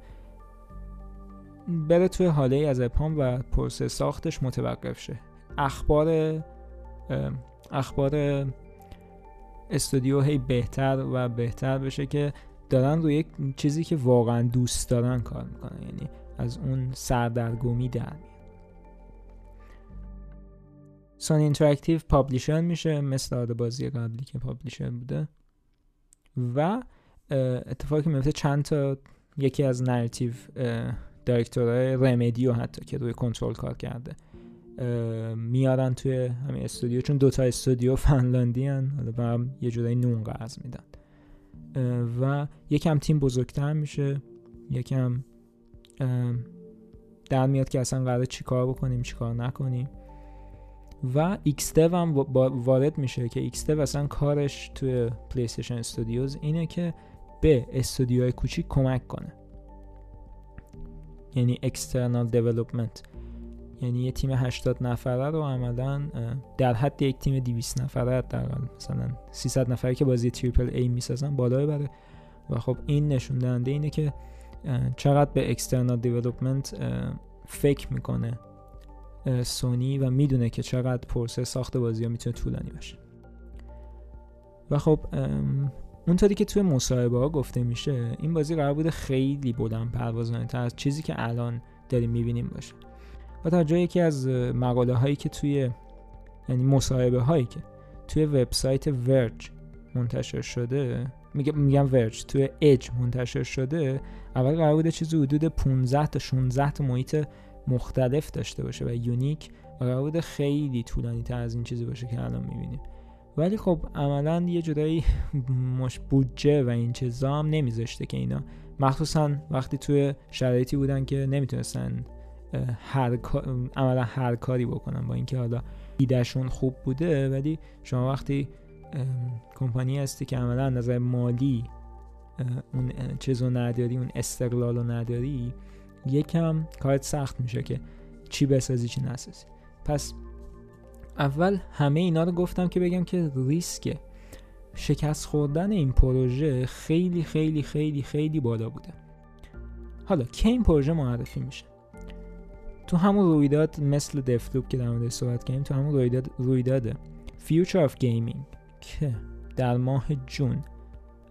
بره توی هاله ای از ابهام و پروسه ساختش متوقف شه. اخبار اخبار استودیو هی بهتر و بهتر بشه که دارن روی یک چیزی که واقعا دوست دارن کار می‌کنن یعنی از اون سردرگمی در سون اینتراکتیو پابلیشر میشه مثل بازی قبلی که پابلیشر بوده. و اتفاقی که میفته چند تا یکی از نراتیو دایرکتورهای رمدیو حتی که روی کنترل کار کرده. میارن توی همین استودیو چون دوتا استودیو فنلاندی هن حالا به هم یه جورایی نون قرض میدن. و یکم تیم بزرگتر میشه. یکم در میاد که اصلا قرار چیکار بکنیم چیکار نکنیم. و XDev هم وارد میشه که XDev اصلا کارش توی پلیستیشن استودیوز اینه که به استودیوهای کوچیک کمک کنه. یعنی external development. یعنی یه تیم 80 نفره رو عملا در حد یک تیم 200 نفره در مثلا 300 نفره که بازی تریپل ای می‌سازن بالا ببره و خب این نشون دهنده اینه که چقدر به external development فکر می‌کنه سونی و می‌دونه که چقدر پروسه ساخت بازی ها می‌تونه طولانی باشه. و خب اونطوری که توی مصاحبه ها گفته میشه این بازی قرار بوده خیلی بلند پروازانه از چیزی که الان داریم می‌بینیم باشه. و جایی یکی از مقاله هایی که توی یعنی مصاحبه هایی که توی وبسایت ورج منتشر شده میگم میگم ورج توی اج منتشر شده اول قرار بوده چیزی حدود 15 تا 16 تا محیط مختلف داشته باشه و یونیک و قرار بوده خیلی طولانی تر از این چیزی باشه که الان می‌بینیم. ولی خب عملا یه جدایی مش بودجه و این چیزا هم نمیذاشته که اینا. مخصوصا وقتی توی شرایطی بودن که نمی‌تونستن هر عملا هر کاری بکنن با اینکه حالا ایدهشون خوب بوده ولی شما وقتی کمپانی هستی که عملا نظر مالی اون چیز رو نداری اون استقلال رو نداری یکم کارت سخت میشه که چی بسازی چی نسازی. پس اول همه اینا رو گفتم که بگم که ریسک شکست خوردن این پروژه خیلی خیلی خیلی خیلی بالا بوده. حالا کی این پروژه معرفی میشه؟ تو همون رویداد مثل دفلوپ که در موردش صحبت کردیم تو همون رویداد رویداد Future of Gaming که در ماه جون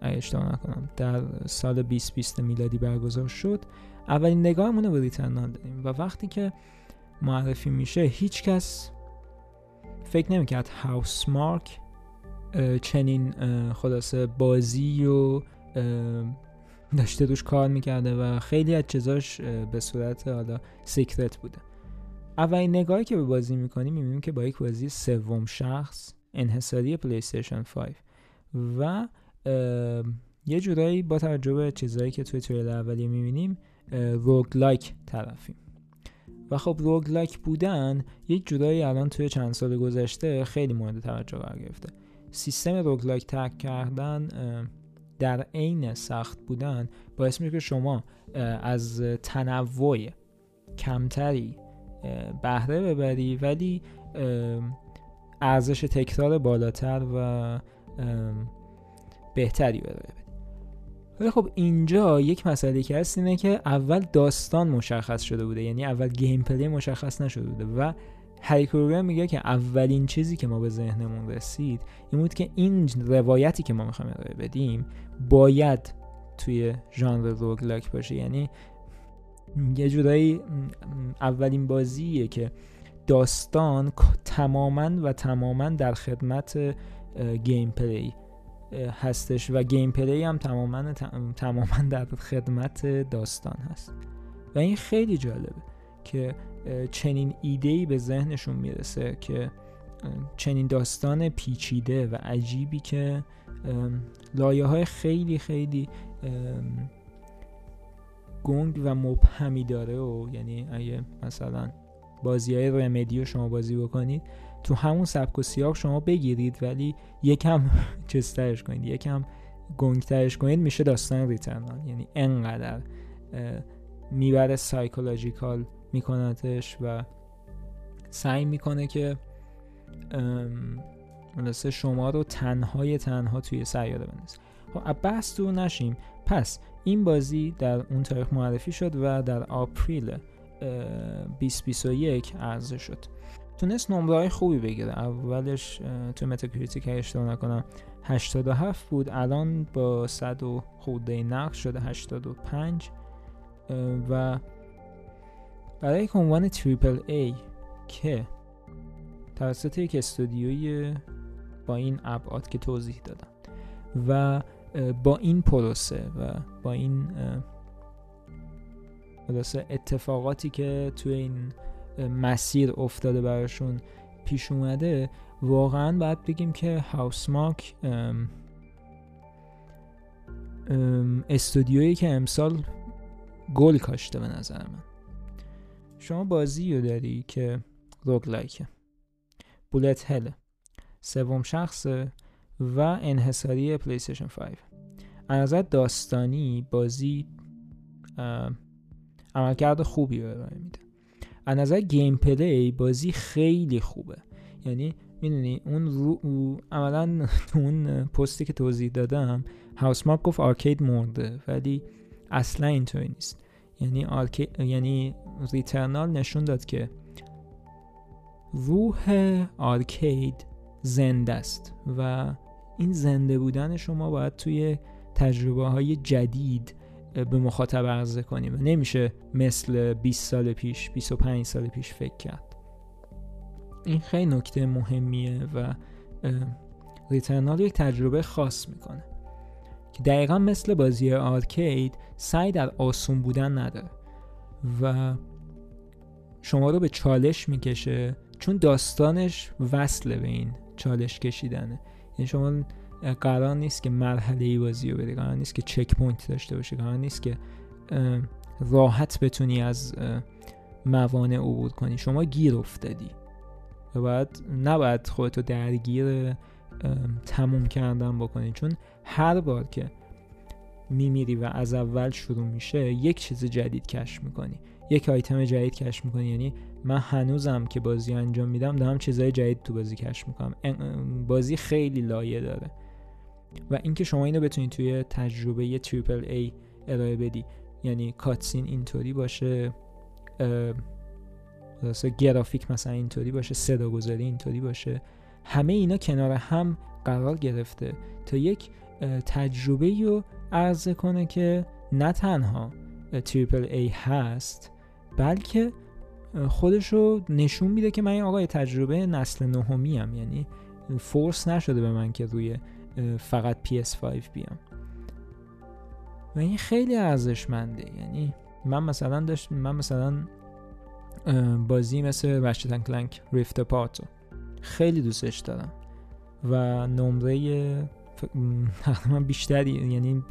اگه اشتباه نکنم در سال 2020 میلادی برگزار شد اولین نگاهمون رو به Returnal داریم و وقتی که معرفی میشه هیچ کس فکر نمی‌کرد Housemarque چنین خلاصه بازی و داشته روش کار می‌کرده و خیلی از چیزاش به صورت حالا secret بوده. اولین نگاهی که به بازی می‌کنیم می‌بینیم که با یک بازی سوم شخص انحصاری پلی 5 و یه جورایی با توجه به چیزهایی که توی توی اولیه می‌بینیم roguelike طرفیم. و خب roguelike بودن یک جورایی الان توی چند سال گذشته خیلی مورد توجه قرار گرفته. سیستم roguelike ترک کردن در عین سخت بودن باعث میشه که شما از تنوع کمتری بهره ببری ولی ارزش تکرار بالاتر و بهتری بره ولی خب اینجا یک مسئله که هست اینه که اول داستان مشخص شده بوده یعنی اول گیم پلی مشخص نشده بوده و هری میگه که اولین چیزی که ما به ذهنمون رسید این بود که این روایتی که ما می‌خوایم ارائه بدیم باید توی ژانر روگلاک باشه. یعنی یه جورایی اولین بازیه که داستان تماما و تماما در خدمت gameplay هستش و gameplay هم تماما تماما در خدمت داستان هست. و این خیلی جالبه. که چنین ایده ای به ذهنشون می‌رسه که چنین داستان پیچیده و عجیبی که لایه های خیلی خیلی گنگ و مبهمی داره و یعنی اگه مثلا بازی های رمدی رو شما بازی بکنید تو همون سبک و سیاق شما بگیرید ولی یکم چسترش کنید یکم گنگترش کنید میشه داستان ریترنال. یعنی انقدر می‌بره سایکولوژیکال میکنتش و سعی می‌کنه که خلاصه شما رو تنهای تنها توی سیاره بندازه خب بحث دور نشیم. پس این بازی در اون تاریخ معرفی شد و در آپریل 2021 عرضه شد. تونست نمره خوبی بگیره. اولش تو Metacritic اشتباه نکنم 87 بود. الان با 100 و خورده نقدش شده 85 و برای یک عنوان triple A که توسط یک استودیوی با این ابعاد که توضیح دادم و با این پروسه و با این اتفاقاتی که توی این مسیر افتاده براشون پیش اومده واقعا باید بگیم که هاوس ماک استودیویی که امسال گل کاشته به نظر من. شما بازی رو داری که roguelike ـه bullet hell ـه سوم شخصه و انحصاری پلی‌استیشن 5 از داستانی بازی عملکرد خوبی رو ارائه میده. از نظر gameplay بازی خیلی خوبه. یعنی می‌دونی اون رو عملا اون پستی که توضیح دادم Housemarque گفت arcade مرده ولی اصلا اینطوری نیست. یعنی arca... یعنی Returnal نشون داد که روح arcade زنده است و این زنده بودن شما باید توی تجربه های جدید به مخاطب عرضه کنیم و نمیشه مثل 20 سال پیش 25 سال پیش فکر کرد. این خیلی نکته مهمیه و Returnal یک تجربه خاص می‌کنه که دقیقا مثل بازی arcade سعی در آسون بودن نداره. و شما رو به چالش می‌کشه چون داستانش وصله به این چالش کشیدنه. یعنی شما قرار نیست که مرحله ای بازی رو بری قرار نیست که checkpoint داشته باشی قرار نیست که راحت بتونی از موانع عبور کنی. شما گیر افتادی و باید نباید خودتو درگیر تموم کردن بکنی. چون هر بار که میمیری و از اول شروع میشه یک چیز جدید کشف می‌کنی. یک آیتم جدید کشف می‌کنی. یعنی من هنوزم که بازی انجام میدم دارم چیزهای جدید تو بازی کشف می‌کنم. بازی خیلی لایه داره. و اینکه شما اینو بتونید توی تجربه تریپل ای ارائه بدی یعنی کاتسین اینطوری باشه گرافیک مثلا اینطوری باشه صدا گذاری اینطوری باشه. همه اینا کنار هم قرار گرفته تا یک تجربه رو عرضه کنه که نه تنها تریپل ای هست بلکه خودش رو نشون میده که من این آقای تجربه نسل نهمی هم یعنی فورس نشده به من که روی فقط PS5 بیام. و این خیلی ارزشمنده. یعنی من مثلا داشت من مثلا بازی مثل رشتن کلنک ریفت پاتو خیلی دوستش دارم. و نمره تقریبا بیشتری یعنی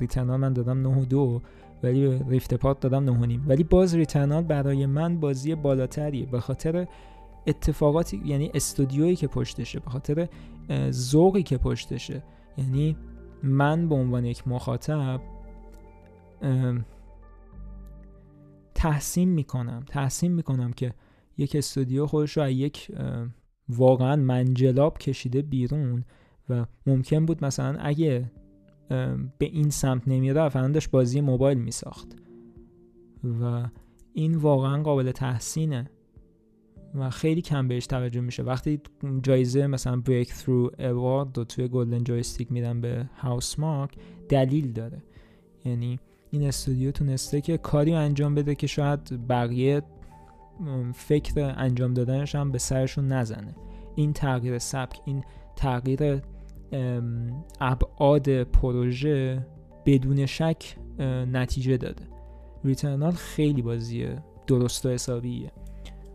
ریترنال من دادم 9 و 2 ولی ریفت پات دادم 9 نیم. ولی باز ریترنال برای من بازی بالاتریه به خاطر اتفاقاتی یعنی استودیویی که پشتشه به خاطر ذوقی که پشتشه. یعنی من به عنوان یک مخاطب تحسین می‌کنم تحسین می‌کنم که یک استودیو خودش رو یک واقعا منجلاب کشیده بیرون. و ممکن بود مثلا اگه به این سمت نمی‌رفت الان داشت بازی موبایل میساخت. و این واقعا قابل تحسینه و خیلی کم بهش توجه میشه. وقتی جایزه مثلا بریک through اوارد رو توی گلدن جویستیک میدن به هاوس مارک دلیل داره. یعنی این استودیو تونسته که کاری انجام بده که شاید بقیه فکر انجام دادنش هم به سرشون نزنه. این تغییر سبک این تغییر ابعاد پروژه بدون شک نتیجه داده. ریترنال خیلی بازیه درست و حسابیه.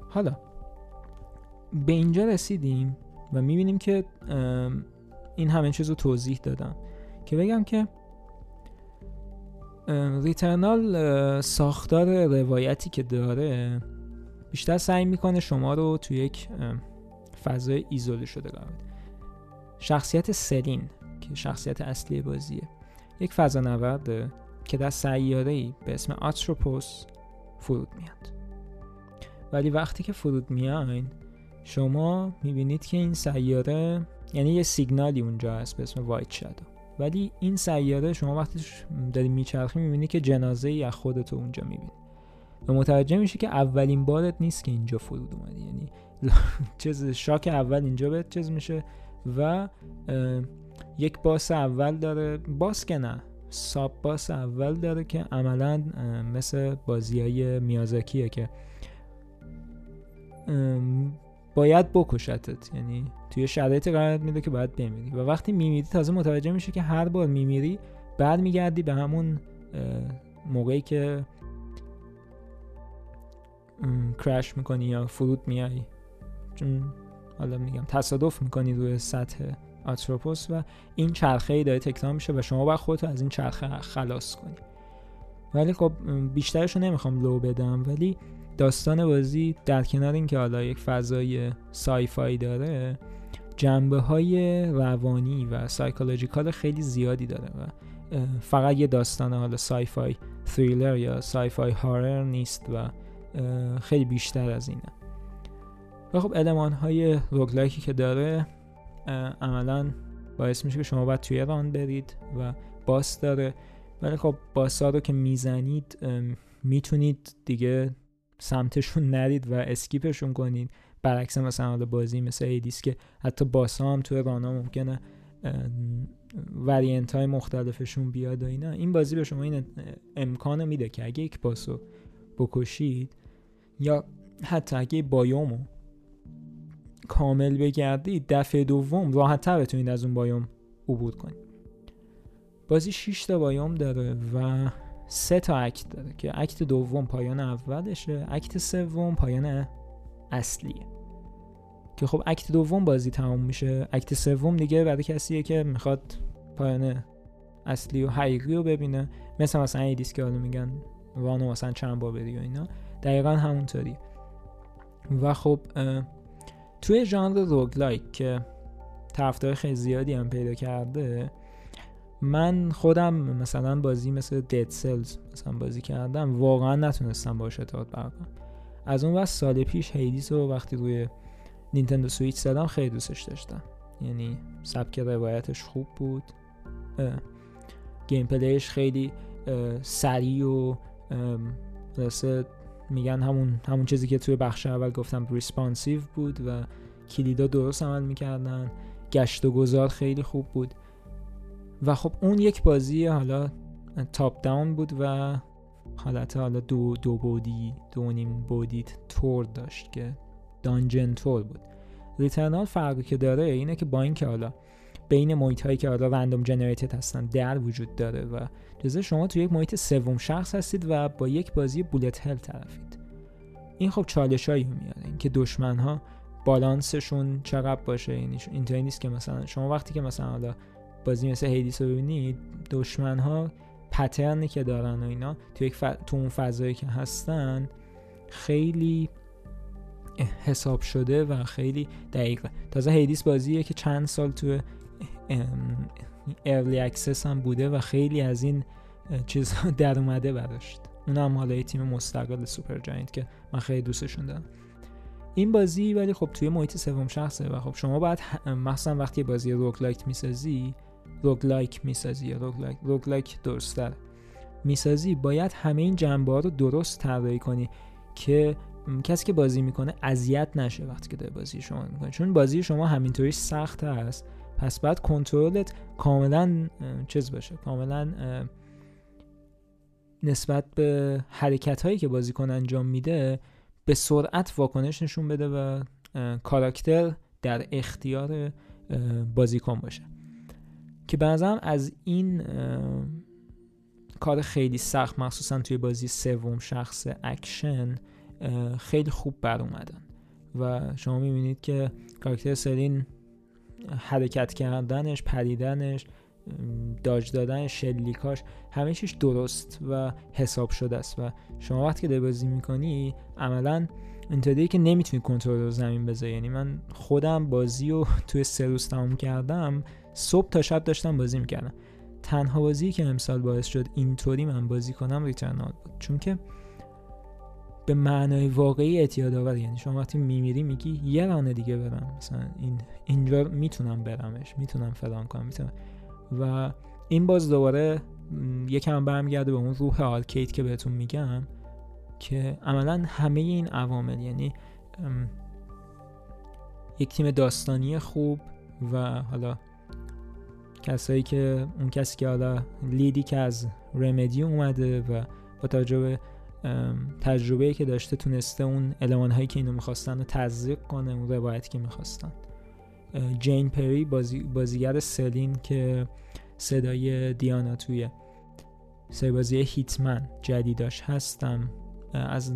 حالا به اینجا رسیدیم و می‌بینیم که این همه چیز رو توضیح دادم. که بگم که ریترنال ساختار روایتی که داره بیشتر سعی می‌کنه شما رو توی یک فضای ایزوله شده قرار شخصیت سلین که شخصیت اصلی بازیه. یک فضا نورده که در سیاره به اسم آتروپوس فرود میاد. ولی وقتی که فرود میاین شما می‌بینید که این سیاره یعنی یه سیگنالی اونجا هست به اسم وایت شادو. ولی این سیاره شما وقتی داری میچرخی می‌بینی که جنازه ای از خودتو اونجا می‌بینی. و متوجه میشه که اولین بارت نیست که اینجا فرود اومدی. یعنی چیز شاک اول اینجا بهت چیز میشه. و یک باس اول داره. باس که نه ساب باس اول داره که عملا مثل بازی های میازاکیه که باید بکشتت. یعنی توی شرایط قرارت میده که باید بمیری. و وقتی میمیری تازه متوجه میشه که هر بار میمیری بعد میگردی به همون موقعی که کرش می‌کنی یا فرود میای چون حالا میگم تصادف می‌کنی روی سطح آتروپوس و این چرخه ای داره تکرار میشه و شما باید خودتو از این چرخه خلاص کنی. ولی خب بیشترشو نمی‌خوام لو بدم ولی داستان بازی در کنار اینکه حالا یک فضای sci-fi داره جنبه های روانی و psychological خیلی زیادی داره و فقط یه داستان حالا sci-fi thriller یا sci-fi horror نیست و خیلی بیشتر از اینه. و خب المان های roguelike ی که داره عملا باعث میشه که شما باید توی run برید و boss داره. ولی خب boss ها رو که می‌زنید می‌تونید دیگه سمتشون نرید و skip شون کنید. برعکس مثلا بازی مثل Hades که حتی boss هم توی run ا ممکنه variant های مختلفشون بیاد و اینا. این بازی به شما این امکان میده که اگه یک boss رو بکشید یا حتی اگه biome و کامل بگردید دفعه دوم راحت تر بتونید از اون biome عبور کنید. بازی 6 تا بایوم داره و سه تا اکت داره که اکت دوم پایان اولشه اکت سوم پایان اصلیه. که خب اکت دوم بازی تموم میشه اکت سوم دیگه برای کسیه که می‌خواد پایان اصلی و حقیقی رو ببینه. مثل مثلا این دیسک حالا میگن وانو مثلا چند بار بری و اینا. دقیقا همونطوری. و خب توی ژانر roguelike که طرفدار خیلی زیادی هم پیدا کرده من خودم مثلا بازی مثل Dead Cells مثلا بازی کردم واقعا نتونستم باش ارتباط برقرار از اون وقت سال پیش Hades رو وقتی روی Nintendo Switch زدم خیلی دوستش داشتم. یعنی سبک روایتش خوب بود. gameplay ش خیلی سریع و میگن همون همون چیزی که توی بخش اول گفتم responsive بود و کلیدا درست عمل می‌کردن. گشت و گذار خیلی خوب بود. و خب اون یک بازی حالا top-down بود و حالت حالا دو, دو بودی دو نیم بودی تور داشت که dungeon تور بود. Returnal فرقی که داره اینه که با اینکه حالا بین محیط هایی که حالا random generated هستن در وجود داره و جزه شما توی یک محیط سوم شخص هستید و با یک بازی bullet hell طرفید. این خب چالش هایی میاره اینکه دشمن ها بالانسشون چقدر باشه یعنی اینطوری نیست که مثلا شما وقتی که مثلا حالا بازی مثل Hades رو ببینید دشمن ها pattern ی که دارن و اینا تو یک ف... تو اون فضایی که هستن خیلی حساب شده و خیلی دقیقه. تازه Hades بازیه که چند سال تو early access هم بوده و خیلی از این چیزها در اومده برداشت اون هم حالا تیم مستقل Supergiant که من خیلی دوستشون دارم. این بازی ولی خب توی محیط سوم شخصه و خب شما باید مثلا وقتی بازی روگ لایک می‌سازی روگ لایک می‌سازی روگ لایک روگ لایک درستر می‌سازی باید همه این جنبه رو درست طراحی کنی که کسی که بازی می‌کنه اذیت نشه وقتی که داره بازی شما می‌کنه. چون بازی شما همینطوری سخت هست. پس باید کنترلت کاملا چیز باشه کاملا نسبت به حرکت هایی که بازیکن انجام میده به سرعت واکنش نشون بده و character در اختیار بازیکن باشه. که بعضا از این کار خیلی سخت مخصوصا توی بازی سوم شخص اکشن خیلی خوب بر اومدن و شما می‌بینید که کاراکتر سلین حرکت کردنش پریدنش داج دادن شلیکاش همه چیش درست و حساب شده است. و شما وقتی که بازی می‌کنی عملا اینطوریه که نمی‌تونی کنترل رو زمین بذاری. یعنی من خودم بازی رو توی سه روز تموم کردم صبح تا شب داشتم بازی می‌کردم. تنها بازی که امسال باعث شد اینطوری من بازی کنم ریترنال بود. چون که به معنای واقعی اعتیاد آور یعنی شما وقتی میمیری میگی یه رانه دیگه برم. مثلا این اینجا می‌تونم برمش. می‌تونم فلان کنم. می‌تونم. و این باز دوباره یکم برمیگرده به اون روح آلکیت که بهتون میگم که عملا همه این عوامل یعنی یک تیم داستانی خوب و حالا کسایی که اون کسی که حالا لیدی که از رمدی اومده و با توجه تجربه که داشته تونسته اون علمان هایی که اینو می‌خواستن رو تزریق کنه اون روایتی که می‌خواستن. جین پری بازی بازیگر سلین که صدای دیانا توی سری هیتمن جدیداش هستم. از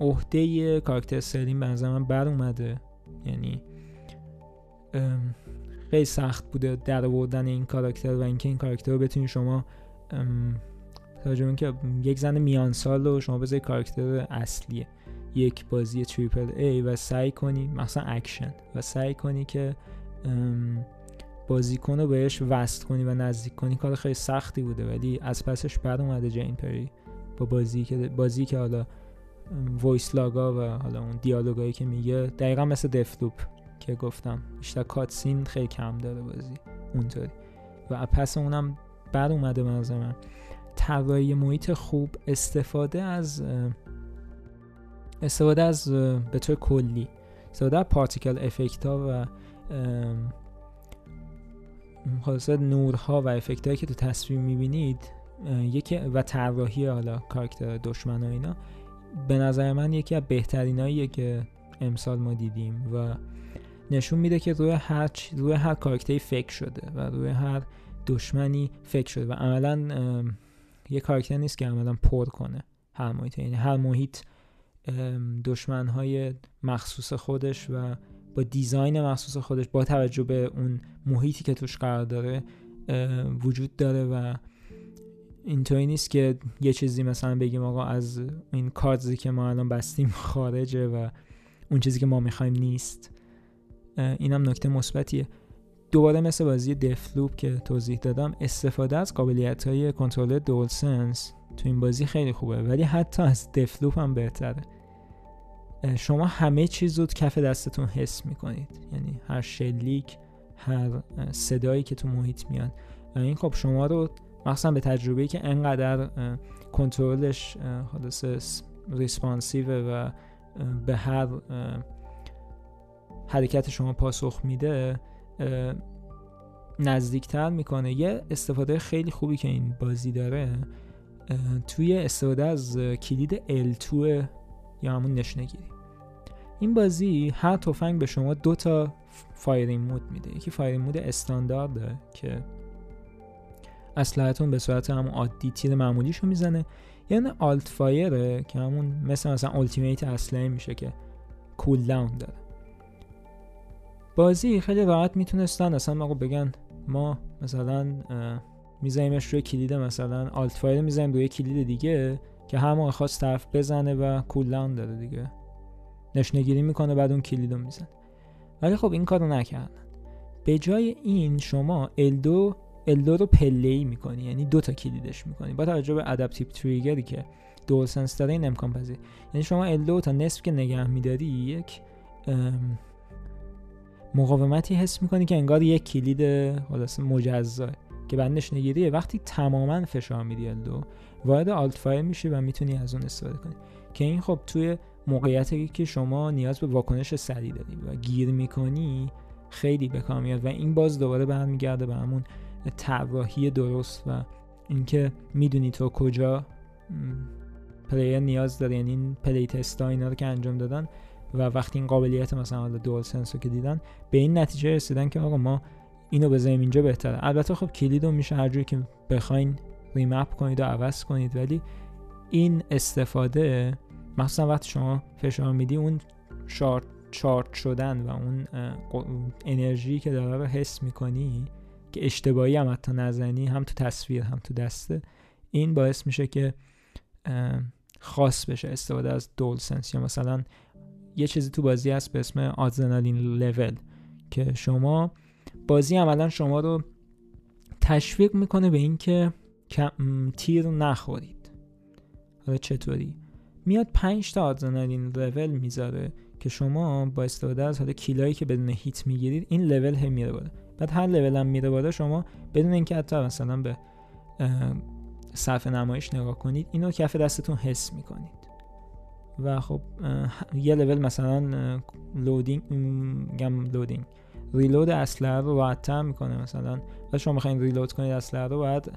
عهده کاراکتر سلین به نظر من بر اومده یعنی خیلی سخت بوده در آوردن این کاراکتر و اینکه این کاراکتر رو بتونید شما توجه که یک زن میان سال رو شما بذارید کاراکتر اصلیه. یک بازی تریپل ای و سعی کنی مثلا اکشن و سعی کنی که بازیکن رو بهش وست کنی و نزدیک کنی. کار خیلی سختی بوده ولی از پسش بر اومده جین پری با بازی که بازی که حالا وایس لاگا و حالا اون دیالوگایی که میگه. دقیقا مثل دفلوپ که گفتم. بیشتر کاتسین خیلی کم داره بازی. اونطوری. و پس اونم بر اومده من. طراحی محیط خوب استفاده از استفاده از به طور کلی استفاده از پارتیکل افکت ها و خلاصه نورها و افکت هایی که تو تصویر می‌بینید یکی و طراحی حالا کاراکتر دشمن اینا به نظر من یکی از بهتریناییه که امسال ما دیدیم و نشون میده که روی هر روی هر کاراکتری فکر شده و روی هر دشمنی فکر شده و عملا یه کاراکتر نیست که عملا پر کنه هر محیط. یعنی هر محیط های مخصوص خودش و با دیزاین مخصوص خودش با توجه به اون محیطی که توش قرار داره وجود داره و اینطوری نیست که یه چیزی مثلا بگیم آقا از این کارزی که ما الان بستیم خارجه و اون چیزی که ما می‌خوایم نیست. اینم نکته مثبتیه. دوباره مثل بازی دفلوپ که توضیح دادم استفاده از قابلیت های کنترل دول سنس تو این بازی خیلی خوبه ولی حتی از دفلوپ هم بهتره. شما همه چیز رو کف دستتون حس می‌کنید. یعنی هر شلیک هر صدایی که تو محیط میاد. این خب شما رو مخصوصا به تجربه که انقدر کنترلش حالس ریسپانسیو و به هر حرکت شما پاسخ میده نزدیکتر می‌کنه. یه استفاده خیلی خوبی که این بازی داره توی استفاده از کلید L2 یا همون نشنگیری این بازی هر تفنگ به شما دو تا firing mode میده. یکی firing mode استاندارده که اسلحتون به صورت همون عادی تیر معمولیشو می‌زنه. یعنی alt fire ـه که همون مثل مثلا ultimate اسلحه میشه که cooldown داره. بازی خیلی راحت می‌تونستن. اصلا ما بگن ما مثلا میزنیمش روی کلید مثلا alt fire می‌زنیم روی کلید دیگه که همون خواست طرف بزنه و کولداون داره دیگه. نشنگیری می‌کنه بعد اون کلید رو می‌زنه ولی خب این کارو نکردن. به جای این شما L2 L2 رو پله می‌کنی. یعنی دو تا کلیدش می‌کنی. با توجه به ادپتیو تریگری که دول سنس داره این امکان پذیر یعنی شما L2 تا نصف که نگه میداری یک مقاومتی حس می‌کنی که انگار یک کلید خلاص مجزا که بندش نگیریه. وقتی تماما فشار میدی دو وارد alt fire میشه و می‌تونی از اون استفاده کنی. که این خب توی موقعیتی که شما نیاز به واکنش سریع داری و گیر می‌کنی خیلی به کار میاد. و این باز دوباره برمیگرده به همون طراحی درست و اینکه می‌دونی تو کجا player نیاز داره. یعنی این play test ا اینا رو که انجام دادن و وقتی این قابلیت مثلا DualSense رو که دیدن به این نتیجه رسیدن که آقا ما اینو بذاریم اینجا بهتره. البته خب کلید رو میشه هر جوری که بخواین ریمپ کنید و عوض کنید ولی این استفاده مخصوصا وقتی شما فشار میدی اون شارت چارت شدن و اون انرژی که داره رو حس می‌کنی که اشتباهی هم حتی نزنی هم تو تصویر هم تو دسته این باعث میشه که خاص بشه استفاده از دول سنس یا مثلا یه چیزی تو بازی هست به اسم آدرنالین لول که شما بازی عملا شما رو تشویق می‌کنه به اینکه تیر نخورید. حالا چطوری؟ میاد 5 تا آدرنالین لول می‌ذاره که شما با استفاده از حالا کیلایی که بدون هیت می‌گیرید این لول هم میره بالا. بعد هر لول هم میره بالا شما بدون اینکه حتی مثلا به صفحه نمایش نگاه کنید اینو کف دستتون حس می‌کنید. و خب یه لول مثلا لودینگ گم لودینگ ریلود اسلحه رو راحت‌تر می‌کنه مثلا. و شما می‌خواین ریلود کنید اسلحه رو باید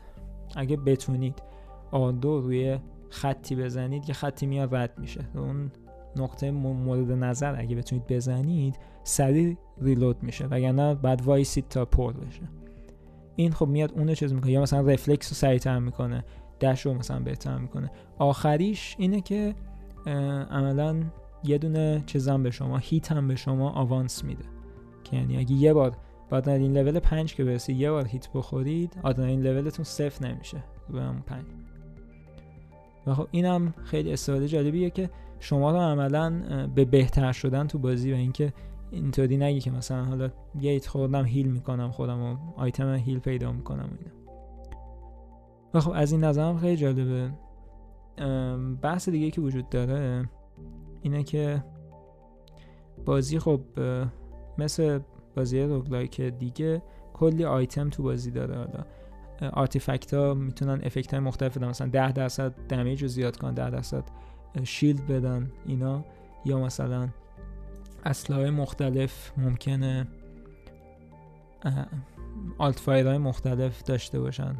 اگه بتونید آدو روی خطی بزنید یه خطی میاد رد میشه. اون نقطه مورد نظر. اگه بتونید بزنید سریع ریلود میشه. وگرنه بعد وایسید تا پر بشه. این خب میاد اون چیز می‌کنه. یا مثلا رفلکس رو سریعتر می‌کنه. دش رو مثلا بهتر می‌کنه. آخریش اینه که عملا یه دونه چیزم به شما هیت هم به شما آوانس میده. که یعنی اگه یه بار بعد این لول 5 که برسید یه بار هیت بخورید این لولتون صفر نمیشه به همون 5 و خب اینم خیلی استفاده جالبیه که شما رو عملا به بهتر شدن تو بازی و اینکه اینطوری نگی که مثلا حالا گیت خوردم هیل می‌کنم خودم و آیتم هیل پیدا می‌کنم و اینا. و خب از این نظرم خیلی جالبه. بحث دیگه که وجود داره اینه که بازی خب مثل بازی roguelike دیگه کلی آیتم تو بازی داره. حالا artifact ها می‌تونن effect های مختلف بدن. مثلا 10 درصد damage رو زیاد کنن 10 درصد shield بدن اینا. یا مثلا اسلحه مختلف ممکنه alt های مختلف داشته باشن.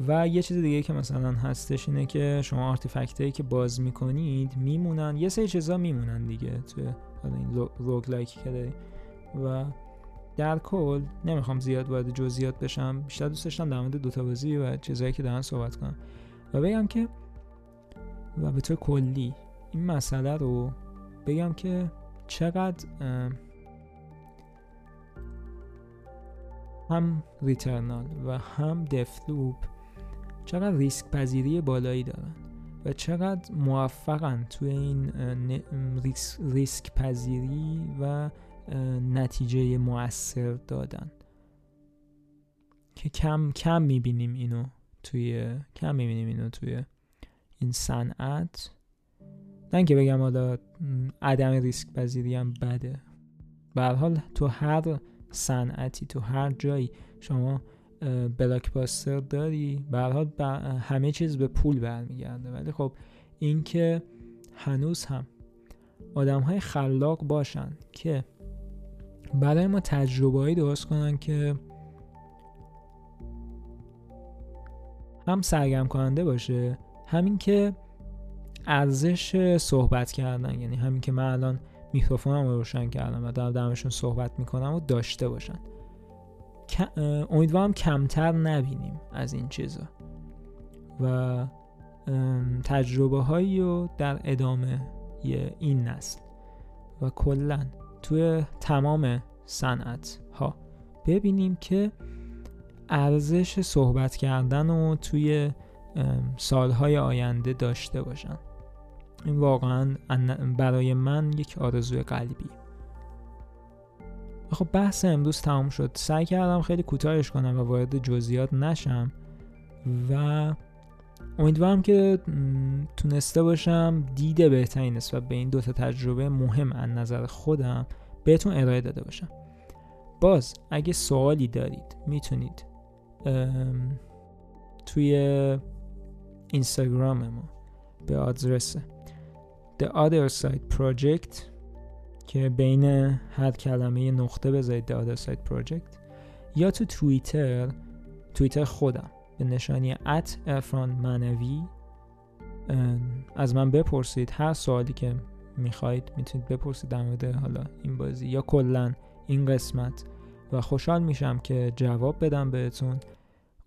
و یه چیز دیگه که مثلا هستش اینه که شما artifact که باز می‌کنید میمونن. یه سری چیزا میمونن دیگه توی حالا این roguelike ی که داری. و در کل نمی‌خوام زیاد وارد جزئیات بشم. بیشتر دوست داشتم در مورد دوتا بازی و چیزایی که دارن صحبت کنم. و بگم که و به طور کلی این مسئله رو بگم که چقدر هم ریترنال و هم دفلوپ چقدر ریسک پذیری بالایی دارن و چقدر موفقن توی این ریسک پذیری و نتیجه موثر دادن. که کم کم می‌بینیم اینو توی کم می‌بینیم اینو توی این صنعت. نه که بگم حالا عدم ریسک پذیری هم بده. به حال تو هر صنعتی تو هر جایی شما بلاک باستر داری؟ به حال همه چیز به پول برمیگرده. ولی خب اینکه هنوز هم آدم های خلاق باشن که برای ما تجربه درست کنن که هم سرگرم کننده باشه همین که ارزش صحبت کردن. یعنی همین که من الان میکروفونم رو روشن کردم و در درمشون صحبت می‌کنم و داشته باشن. امیدوارم کمتر نبینیم از این چیزا. و تجربه هایی رو در ادامه این نسل. و کلا توی تمام صنعت ها ببینیم که ارزش صحبت کردن رو توی سالهای آینده داشته باشن. این واقعا برای من یک آرزوی قلبی خب بحث امروز تمام شد. سعی کردم خیلی کوتاهش کنم و وارد جزئیات نشم و امیدوارم که تونسته باشم دید بهتری نسبت به این دوتا تجربه مهم از نظر خودم بهتون ارائه داده باشم. باز اگه سوالی دارید می‌تونید توی اینستاگرام ما به آدرس The Other Side Project که بین هر کلمه نقطه بذارید Other Side Project یا تو توییتر توییتر خودم به نشانی ات ارفان منوی از من بپرسید هر سوالی که می‌خواید می‌تونید بپرسید در مورد حالا این بازی یا کلا این قسمت و خوشحال میشم که جواب بدم بهتون.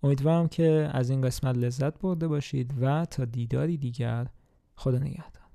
امیدوارم که از این قسمت لذت برده باشید و تا دیداری دیگر خدا نگهدار.